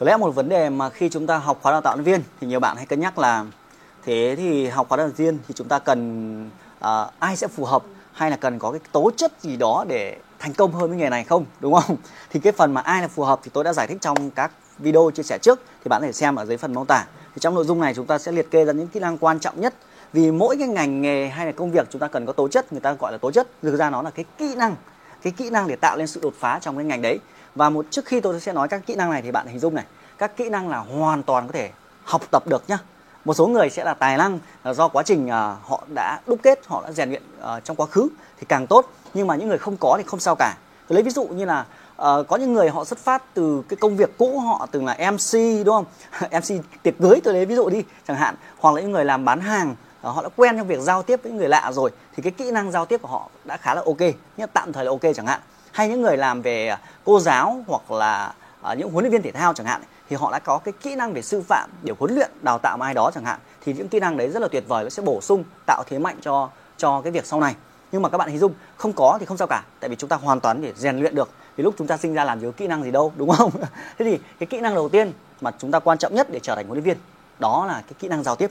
có lẽ một vấn đề mà khi chúng ta học khóa đào tạo nhân viên thì nhiều bạn hay cân nhắc là thế thì học khóa đào tạo viên thì chúng ta cần à, ai sẽ phù hợp hay là cần có cái tố chất gì đó để thành công hơn với nghề này không đúng không? Thì cái phần mà ai là phù hợp thì tôi đã giải thích trong các video chia sẻ trước thì bạn có thể xem ở dưới phần mô tả. Thì trong nội dung này chúng ta sẽ liệt kê ra những kỹ năng quan trọng nhất. Vì mỗi cái ngành nghề hay là công việc chúng ta cần có tố chất người ta gọi là tố chất. Thực ra nó là cái kỹ năng cái kỹ năng để tạo lên sự đột phá trong cái ngành đấy và một trước khi tôi sẽ nói các kỹ năng này thì bạn hình dung này. Các kỹ năng là hoàn toàn có thể học tập được nhá. Một số người sẽ là tài năng là do quá trình uh, họ đã đúc kết họ đã rèn luyện uh, trong quá khứ thì càng tốt. Nhưng mà những người không có thì không sao cả. Tôi lấy ví dụ như là uh, có những người họ xuất phát từ cái công việc cũ họ từng là mc đúng không? mc tiệc cưới tôi lấy ví dụ đi chẳng hạn. Hoặc là những người làm bán hàng uh, họ đã quen trong việc giao tiếp với người lạ rồi thì cái kỹ năng giao tiếp của họ đã khá là ok nhưng tạm thời là ok chẳng hạn hay những người làm về à, cô giáo hoặc là uh, những huấn luyện viên thể thao chẳng hạn thì họ đã có cái kỹ năng về sư phạm để huấn luyện đào tạo ai đó chẳng hạn thì những kỹ năng đấy rất là tuyệt vời nó sẽ bổ sung tạo thế mạnh cho cho cái việc sau này. Nhưng mà các bạn hình dung không có thì không sao cả tại vì chúng ta hoàn toàn để rèn luyện được vì lúc chúng ta sinh ra làm gì có kỹ năng gì đâu đúng không? Thế thì cái kỹ năng đầu tiên mà chúng ta quan trọng nhất để trở thành huấn luyện viên đó là cái kỹ năng giao tiếp.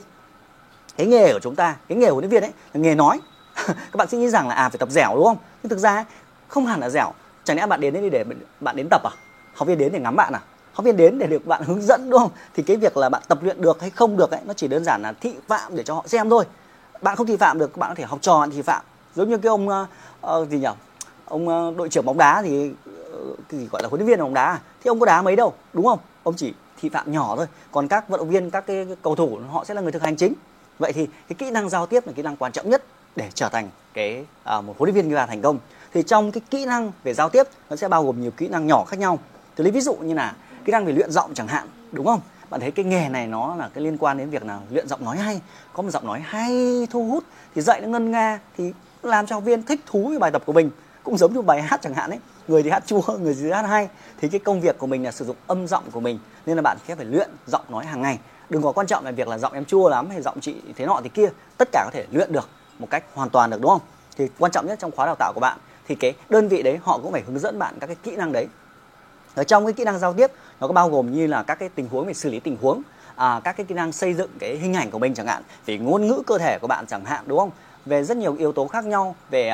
Cái nghề của chúng ta cái nghề huấn luyện viên ấy là nghề nói. Các bạn sẽ nghĩ rằng là à phải tập dẻo đúng không? Nhưng thực ra không hẳn là dẻo. Chẳng lẽ bạn đến đây để bạn đến tập à? Học viên đến để ngắm bạn à? Học viên đến để được bạn hướng dẫn đúng không? Thì cái việc là bạn tập luyện được hay không được ấy nó chỉ đơn giản là thị phạm để cho họ xem thôi. Bạn không thị phạm được bạn có thể học trò bạn thị phạm. Giống như cái ông uh, gì nhỉ? Ông uh, đội trưởng bóng đá thì uh, cái gì gọi là huấn luyện viên bóng đá à? thì ông có đá mấy đâu đúng không? Ông chỉ thị phạm nhỏ thôi. Còn các vận động viên các cái cầu thủ họ sẽ là người thực hành chính. Vậy thì cái kỹ năng giao tiếp là kỹ năng quan trọng nhất để trở thành cái uh, một huấn luyện viên như là thành công thì trong cái kỹ năng về giao tiếp, nó sẽ bao gồm nhiều kỹ năng nhỏ khác nhau. Tôi lấy ví dụ như là kỹ năng về luyện giọng chẳng hạn, đúng không? Bạn thấy cái nghề này nó là cái liên quan đến việc là luyện giọng nói hay, có một giọng nói hay, thu hút, thì dạy nó ngân nga, thì làm cho học viên thích thú với bài tập của mình. Cũng giống như bài hát chẳng hạn ấy, người thì hát chua, người thì hát hay. Thì cái công việc của mình là sử dụng âm giọng của mình, nên là bạn sẽ phải luyện giọng nói hàng ngày. Đừng có quan trọng là việc là giọng em chua lắm hay giọng chị thế nọ thì kia, tất cả có thể luyện được một cách hoàn toàn được, đúng không? Thì quan trọng nhất trong khóa đào tạo của bạn thì cái đơn vị đấy họ cũng phải hướng dẫn bạn các cái kỹ năng đấy. Ở trong cái kỹ năng giao tiếp nó có bao gồm như là các cái tình huống về xử lý tình huống à, các cái kỹ năng xây dựng cái hình ảnh của mình chẳng hạn về ngôn ngữ cơ thể của bạn chẳng hạn đúng không? Về rất nhiều yếu tố khác nhau về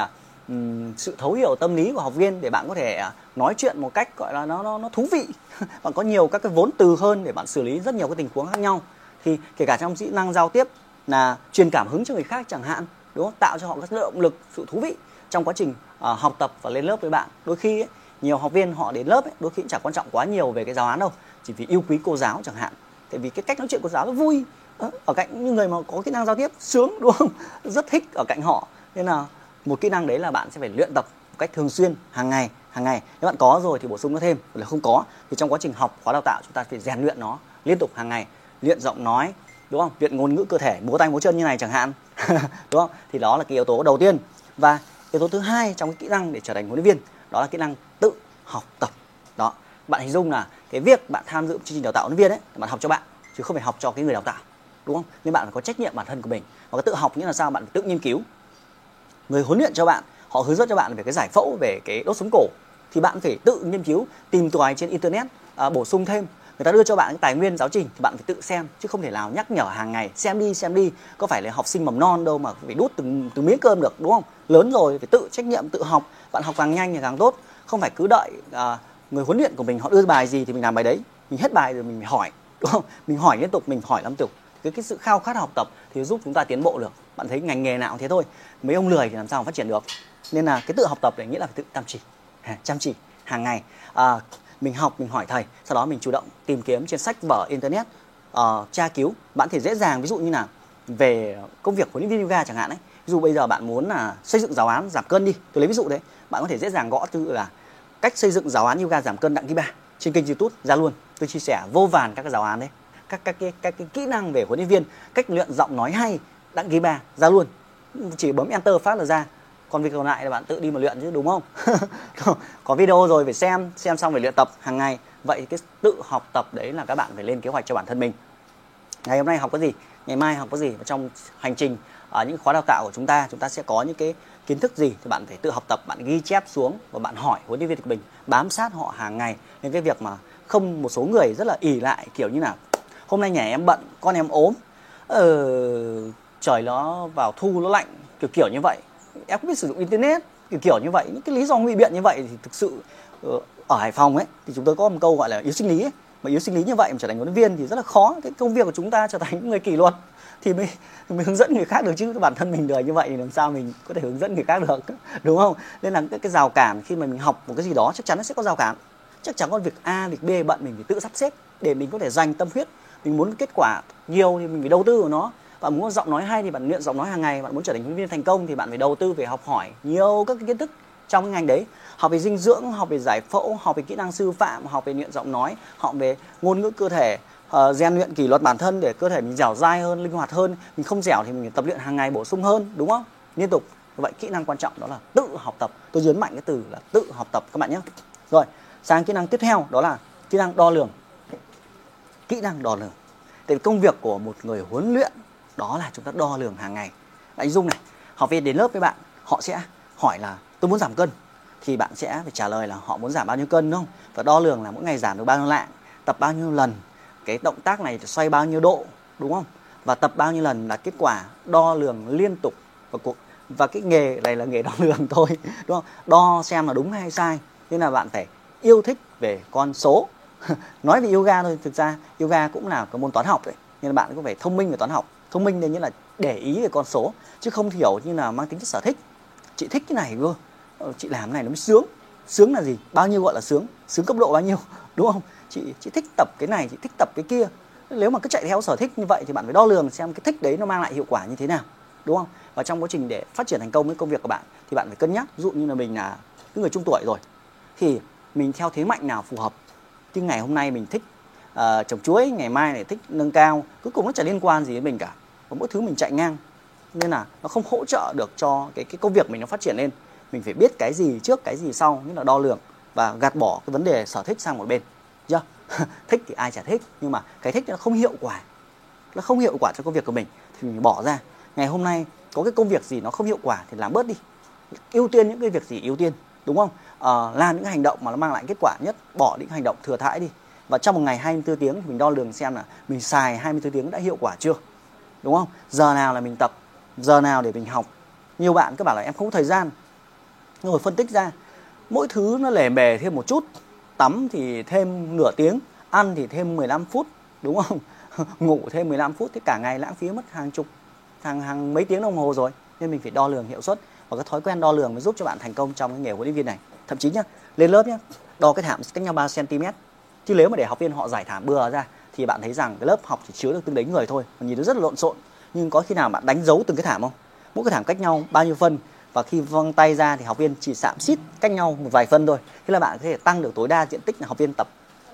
um, sự thấu hiểu tâm lý của học viên để bạn có thể uh, nói chuyện một cách gọi là nó nó, nó thú vị. Bạn có nhiều các cái vốn từ hơn để bạn xử lý rất nhiều cái tình huống khác nhau. Thì kể cả trong kỹ năng giao tiếp là truyền cảm hứng cho người khác chẳng hạn đúng không? Tạo cho họ các động lực sự thú vị trong quá trình à, học tập và lên lớp với bạn. Đôi khi ấy, nhiều học viên họ đến lớp ấy, đôi khi cũng chẳng quan trọng quá nhiều về cái giáo án đâu chỉ vì yêu quý cô giáo chẳng hạn. Tại vì cái cách nói chuyện của giáo nó vui ờ, ở cạnh những người mà có kỹ năng giao tiếp sướng đúng không? Rất thích ở cạnh họ. Nên là một kỹ năng đấy là bạn sẽ phải luyện tập một cách thường xuyên hàng ngày hàng ngày. Nếu bạn có rồi thì bổ sung nó thêm là không có thì trong quá trình học khóa đào tạo chúng ta phải rèn luyện nó liên tục hàng ngày. Luyện giọng nói đúng không? Luyện ngôn ngữ cơ thể múa tay múa chân như này chẳng hạn đúng không? Thì đó là cái yếu tố đầu tiên. Và yếu tố thứ hai trong cái kỹ năng để trở thành huấn luyện viên đó là kỹ năng tự học tập. Đó bạn hình dung là cái việc bạn tham dự chương trình đào tạo huấn luyện viên ấy bạn học cho bạn chứ không phải học cho cái người đào tạo đúng không? Nên bạn phải có trách nhiệm bản thân của mình và cái tự học nghĩa là sao? Bạn phải tự nghiên cứu. Người huấn luyện cho bạn họ hướng dẫn cho bạn về cái giải phẫu về cái đốt sống cổ thì bạn phải tự nghiên cứu tìm tòi trên internet à, bổ sung thêm người ta đưa cho bạn cái tài nguyên giáo trình thì bạn phải tự xem chứ không thể nào nhắc nhở hàng ngày xem đi xem đi có phải là học sinh mầm non đâu mà phải đút từng từng miếng cơm được đúng không? Lớn rồi phải tự trách nhiệm tự học bạn học càng nhanh thì càng tốt. Không phải cứ đợi à, người huấn luyện của mình họ đưa bài gì thì mình làm bài đấy. Mình hết bài rồi mình phải hỏi đúng không? Mình hỏi liên tục mình hỏi lắm tục cái cái sự khao khát học tập thì giúp chúng ta tiến bộ được. Bạn thấy ngành nghề nào cũng thế thôi. Mấy ông lười thì làm sao mà phát triển được? Nên là cái tự học tập này nghĩa là phải tự chăm chỉ. Chăm chỉ hàng ngày. À, mình học mình hỏi thầy sau đó mình chủ động tìm kiếm trên sách vở internet uh, tra cứu. Bạn thể dễ dàng ví dụ như là về công việc huấn luyện viên yoga chẳng hạn ấy. Ví dụ bây giờ bạn muốn là xây dựng giáo án giảm cân đi tôi lấy ví dụ đấy bạn có thể dễ dàng gõ từ là cách xây dựng giáo án yoga giảm cân đặng ký ba trên kênh youtube ra luôn. Tôi chia sẻ vô vàn các cái giáo án đấy các các cái các cái kỹ năng về huấn luyện viên cách luyện giọng nói hay đặng ký ba ra luôn. Chỉ bấm enter phát là ra còn việc còn lại là bạn tự đi mà luyện chứ đúng không? Có video rồi phải xem xem xong phải luyện tập hàng ngày. Vậy cái tự học tập đấy là các bạn phải lên kế hoạch cho bản thân mình. Ngày hôm nay học cái gì? Ngày mai học cái gì? Và trong hành trình ở những khóa đào tạo của chúng ta chúng ta sẽ có những cái kiến thức gì thì bạn phải tự học tập bạn ghi chép xuống và bạn hỏi huấn luyện viên của mình bám sát họ hàng ngày. Nên cái việc mà không một số người rất là ỉ lại kiểu như là hôm nay nhà em bận con em ốm. Ờ, trời nó vào thu nó lạnh kiểu kiểu như vậy em không biết sử dụng internet kiểu kiểu như vậy. Những cái lý do ngụy biện như vậy thì thực sự ờ, ở Hải Phòng ấy thì chúng tôi có một câu gọi là yếu sinh lý ấy. mà yếu sinh lý như vậy mà trở thành huấn luyện viên thì rất là khó. Cái công việc của chúng ta trở thành những người kỷ luật thì mới, mới hướng dẫn người khác được chứ bản thân mình đời như vậy thì làm sao mình có thể hướng dẫn người khác được đúng không? Nên là cái, cái rào cản khi mà mình học một cái gì đó chắc chắn nó sẽ có rào cản. Chắc chắn có việc A việc B bận mình phải tự sắp xếp để mình có thể dành tâm huyết. Mình muốn kết quả nhiều thì mình phải đầu tư vào nó bạn muốn giọng nói hay thì bạn luyện giọng nói hàng ngày bạn muốn trở thành huấn viên thành công thì bạn phải đầu tư về học hỏi nhiều các kiến thức trong cái ngành đấy. Học về dinh dưỡng học về giải phẫu học về kỹ năng sư phạm học về luyện giọng nói học về ngôn ngữ cơ thể uh, luyện kỷ luật bản thân để cơ thể mình dẻo dai hơn linh hoạt hơn. Mình không dẻo thì mình tập luyện hàng ngày bổ sung hơn đúng không? Liên tục. Vậy kỹ năng quan trọng đó là tự học tập. Tôi nhấn mạnh cái từ là tự học tập các bạn nhé. Rồi sang kỹ năng tiếp theo đó là kỹ năng đo lường. Kỹ năng đo lường. Tại công việc của một người huấn luyện đó là chúng ta đo lường hàng ngày. Anh dung này, học viên đến lớp với bạn, họ sẽ hỏi là, tôi muốn giảm cân. Thì bạn sẽ phải trả lời là, họ muốn giảm bao nhiêu cân, đúng không? Và đo lường là mỗi ngày giảm được bao nhiêu lạng, tập bao nhiêu lần, cái động tác này xoay bao nhiêu độ, đúng không? Và tập bao nhiêu lần là kết quả đo lường liên tục và cuộc, và cái nghề này là nghề đo lường thôi, đúng không? Đo xem là đúng hay sai. Nên là bạn phải yêu thích về con số. Nói về yoga thôi, thực ra yoga cũng là cái môn toán học đấy nên là bạn cũng phải thông minh về toán học thông minh nên như là để ý về con số chứ không hiểu như là mang tính chất sở thích. Chị thích cái này cơ ờ, chị làm cái này nó mới sướng. Sướng là gì? Bao nhiêu gọi là sướng? Sướng cấp độ bao nhiêu? Đúng không? Chị chị thích tập cái này chị thích tập cái kia. Nếu mà cứ chạy theo sở thích như vậy thì bạn phải đo lường xem cái thích đấy nó mang lại hiệu quả như thế nào đúng không? Và trong quá trình để phát triển thành công với công việc của bạn thì bạn phải cân nhắc. Ví dụ như là mình là những người trung tuổi rồi thì mình theo thế mạnh nào phù hợp? Chứ ngày hôm nay mình thích uh, trồng chuối ngày mai lại thích nâng cao. Cuối cùng nó chẳng liên quan gì đến mình cả và mỗi thứ mình chạy ngang. Nên là nó không hỗ trợ được cho cái cái công việc mình nó phát triển lên. Mình phải biết cái gì trước cái gì sau như là đo lường và gạt bỏ cái vấn đề sở thích sang một bên. Chưa? Thích thì ai chả thích nhưng mà cái thích nó không hiệu quả. Nó không hiệu quả cho công việc của mình thì mình bỏ ra. Ngày hôm nay có cái công việc gì nó không hiệu quả thì làm bớt đi. Ưu tiên những cái việc gì ưu tiên đúng không? À, làm những hành động mà nó mang lại kết quả nhất bỏ những hành động thừa thãi đi. Và trong một ngày 24 tiếng mình đo lường xem là mình xài 24 tiếng đã hiệu quả chưa? Đúng không? Giờ nào là mình tập, giờ nào để mình học. Nhiều bạn các bảo là em không có thời gian. Ngồi phân tích ra. Mỗi thứ nó lẻ bề thêm một chút. Tắm thì thêm nửa tiếng, ăn thì thêm 15 phút, đúng không? Ngủ thêm 15 phút thì cả ngày lãng phí mất hàng chục, hàng hàng mấy tiếng đồng hồ rồi. Nên mình phải đo lường hiệu suất và cái thói quen đo lường mới giúp cho bạn thành công trong cái nghề huấn luyện viên này. Thậm chí nhá, lên lớp nhá, đo cái thảm cách nhau 3 cm chứ nếu mà để học viên họ giải thảm bừa ra thì bạn thấy rằng cái lớp học chỉ chứa được tương đấy người thôi mà nhìn nó rất là lộn xộn. Nhưng có khi nào bạn đánh dấu từng cái thảm không? Mỗi cái thảm cách nhau bao nhiêu phân? Và khi văng tay ra thì học viên chỉ sạm xít cách nhau một vài phân thôi. Thế là bạn có thể tăng được tối đa diện tích là học viên tập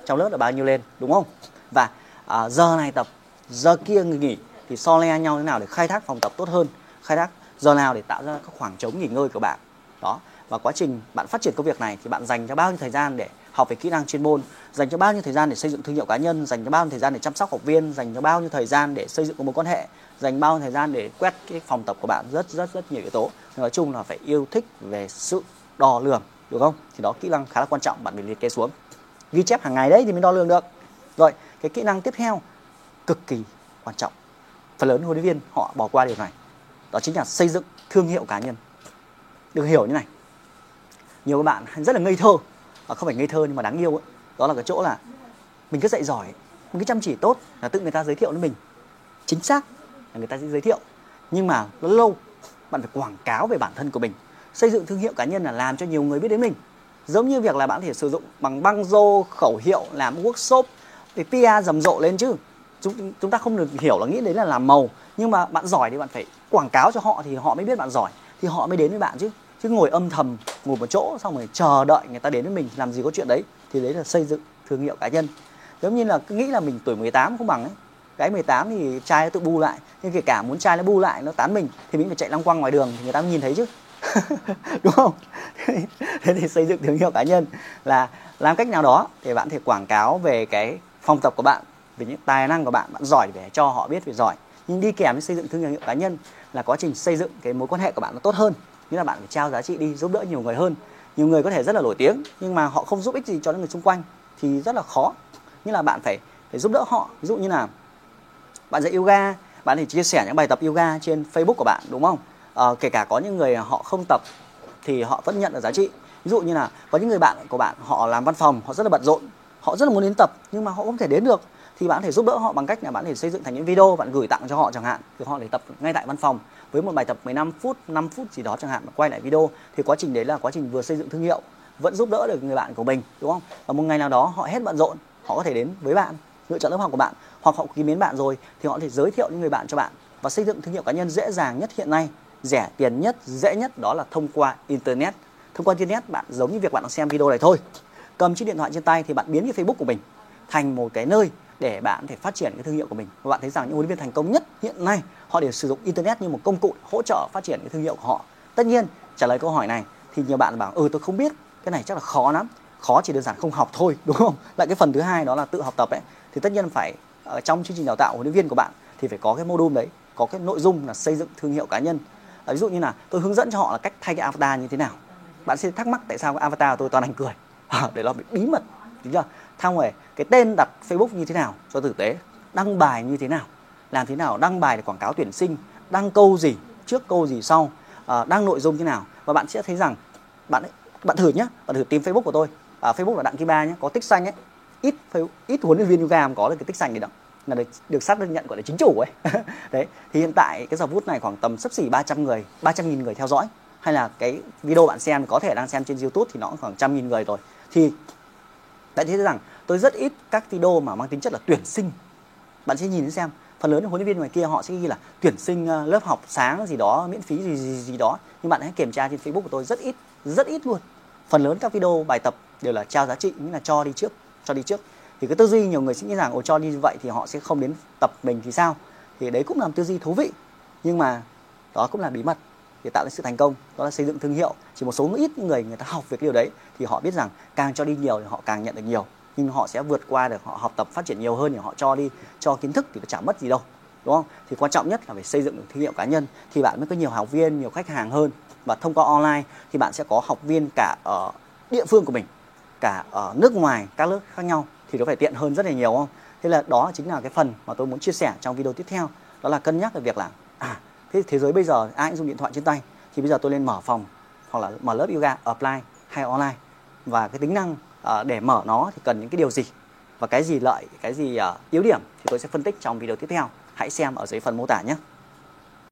trong lớp là bao nhiêu lên đúng không? Và à, giờ này tập giờ kia người nghỉ thì so le nhau thế nào để khai thác phòng tập tốt hơn? Khai thác giờ nào để tạo ra các khoảng trống nghỉ ngơi của bạn? Đó và quá trình bạn phát triển công việc này thì bạn dành cho bao nhiêu thời gian để học về kỹ năng chuyên môn, dành cho bao nhiêu thời gian để xây dựng thương hiệu cá nhân, dành cho bao nhiêu thời gian để chăm sóc học viên, dành cho bao nhiêu thời gian để xây dựng một mối quan hệ, dành bao nhiêu thời gian để quét cái phòng tập của bạn, rất rất rất nhiều yếu tố. Nói chung là phải yêu thích về sự đo lường, được không? Thì đó, kỹ năng khá là quan trọng, bạn phải liệt kê xuống. Ghi chép hàng ngày đấy thì mới đo lường được. Rồi, cái kỹ năng tiếp theo, cực kỳ quan trọng. Phần lớn huấn luyện viên họ bỏ qua điều này. Đó chính là xây dựng thương hiệu cá nhân. Được hiểu như này nhiều các bạn rất là ngây thơ. À, không phải ngây thơ nhưng mà đáng yêu ấy. đó là cái chỗ là mình cứ dạy giỏi mình cứ chăm chỉ tốt là tự người ta giới thiệu với mình. Chính xác là người ta sẽ giới thiệu. Nhưng mà lâu lâu bạn phải quảng cáo về bản thân của mình. Xây dựng thương hiệu cá nhân là làm cho nhiều người biết đến mình. Giống như việc là bạn có thể sử dụng bằng băng rô khẩu hiệu làm workshop để PR rầm rộ lên chứ. Chúng chúng ta không được hiểu là nghĩ đấy là làm màu. Nhưng mà bạn giỏi thì bạn phải quảng cáo cho họ thì họ mới biết bạn giỏi thì họ mới đến với bạn chứ chứ ngồi âm thầm ngồi một chỗ, xong rồi chờ đợi người ta đến với mình, làm gì có chuyện đấy, thì đấy là xây dựng thương hiệu cá nhân. Giống như là cứ nghĩ là mình tuổi 18 không bằng ấy. Cái 18 thì trai nó tự bu lại, nhưng kể cả muốn trai nó bu lại, nó tán mình, thì mình phải chạy lăng quăng ngoài đường thì người ta mới nhìn thấy chứ. Đúng không? Thế thì xây dựng thương hiệu cá nhân là làm cách nào đó để bạn thể quảng cáo về cái phong tập của bạn, về những tài năng của bạn bạn giỏi để cho họ biết về giỏi. Nhưng đi kèm với xây dựng thương hiệu cá nhân là quá trình xây dựng cái mối quan hệ của bạn nó tốt hơn nghĩa là bạn phải trao giá trị đi giúp đỡ nhiều người hơn. Nhiều người có thể rất là nổi tiếng nhưng mà họ không giúp ích gì cho những người xung quanh thì rất là khó. Như là bạn phải phải giúp đỡ họ. Ví dụ như là bạn dạy yoga bạn thì chia sẻ những bài tập yoga trên Facebook của bạn đúng không? À, kể cả có những người họ không tập thì họ vẫn nhận được giá trị. Ví dụ như là có những người bạn của bạn họ làm văn phòng họ rất là bận rộn họ rất là muốn đến tập nhưng mà họ không thể đến được thì bạn có thể giúp đỡ họ bằng cách là bạn có thể xây dựng thành những video bạn gửi tặng cho họ chẳng hạn. Thì họ để tập ngay tại văn phòng với một bài tập 15 phút 5 phút gì đó chẳng hạn quay lại video. Thì quá trình đấy là quá trình vừa xây dựng thương hiệu, vẫn giúp đỡ được người bạn của mình, đúng không? Và một ngày nào đó họ hết bận rộn, họ có thể đến với bạn, lựa chọn lớp học của bạn, hoặc họ quý mến bạn rồi thì họ có thể giới thiệu những người bạn cho bạn và xây dựng thương hiệu cá nhân dễ dàng nhất hiện nay, rẻ tiền nhất, dễ nhất, đó là thông qua internet. Thông qua internet, bạn giống như việc bạn đang xem video này thôi. Cầm chiếc điện thoại trên tay thì bạn biến cái facebook của mình thành một cái nơi để bạn thể phát triển cái thương hiệu của mình. Và bạn thấy rằng những huấn luyện viên thành công nhất hiện nay, họ đều sử dụng internet như một công cụ hỗ trợ phát triển cái thương hiệu của họ. Tất nhiên, trả lời câu hỏi này thì nhiều bạn bảo ừ tôi không biết, cái này chắc là khó lắm. Khó chỉ đơn giản không học thôi đúng không? Lại cái phần thứ hai đó là tự học tập ấy. Thì tất nhiên phải ở trong chương trình đào tạo huấn luyện viên của bạn thì phải có cái module đấy, có cái nội dung là xây dựng thương hiệu cá nhân. Ờ, ví dụ như là tôi hướng dẫn cho họ là cách thay cái avatar như thế nào. Bạn sẽ thắc mắc tại sao cái avatar của tôi toàn anh cười. Để nó bị bí mật đúng chưa? Thang về cái tên đặt facebook như thế nào cho thực tế đăng bài như thế nào làm thế nào đăng bài để quảng cáo tuyển sinh đăng câu gì trước câu gì sau ờ, đăng nội dung thế nào. Và bạn sẽ thấy rằng bạn ấy, bạn thử nhé bạn thử tìm facebook của tôi. À, facebook là đặng kim ba nhé có tích xanh ấy. Ít ít huấn luyện viên yoga có được cái tích xanh này đâu. Là được, được xác nhận gọi là chính chủ ấy. Đấy thì hiện tại cái giờ phút này khoảng tầm sấp xỉ 300 người 300 nghìn người theo dõi. Hay là cái video bạn xem có thể đang xem trên youtube thì nó khoảng trăm nghìn người rồi. Thì đã thấy rằng tôi rất ít các video mà mang tính chất là tuyển sinh. Bạn sẽ nhìn xem phần lớn huấn luyện viên ngoài kia họ sẽ ghi là tuyển sinh ờ, lớp học sáng gì đó miễn phí gì gì, gì đó. Nhưng bạn hãy kiểm tra trên facebook của tôi rất ít rất ít luôn. Phần lớn các video bài tập đều là trao giá trị nghĩa là cho đi trước cho đi trước. Thì cái tư duy nhiều người sẽ nghĩ rằng ồ cho đi như vậy thì họ sẽ không đến tập mình thì sao? Thì đấy cũng là một tư duy thú vị. Nhưng mà đó cũng là bí mật để tạo nên sự thành công, đó là xây dựng thương hiệu. Chỉ một số ít người người ta học về cái điều đấy thì họ biết rằng càng cho đi nhiều thì họ càng nhận được nhiều. Nhưng họ sẽ vượt qua được, họ học tập phát triển nhiều hơn thì họ cho đi, cho kiến thức thì nó chả mất gì đâu, đúng không? Thì quan trọng nhất là phải xây dựng được thương hiệu cá nhân thì bạn mới có nhiều học viên, nhiều khách hàng hơn. Và thông qua online thì bạn sẽ có học viên cả ở địa phương của mình, cả ở nước ngoài, các lớp khác nhau thì nó phải tiện hơn rất là nhiều không? Thế là đó chính là cái phần mà tôi muốn chia sẻ trong video tiếp theo. Đó là cân nhắc về việc là à thế thế giới bây giờ ai cũng dùng điện thoại trên tay thì bây giờ tôi lên mở phòng hoặc là mở lớp yoga offline hay online. Và cái tính năng uh, để mở nó thì cần những cái điều gì? Và cái gì lợi cái gì uh, yếu điểm thì tôi sẽ phân tích trong video tiếp theo. Hãy xem ở dưới phần mô tả nhé.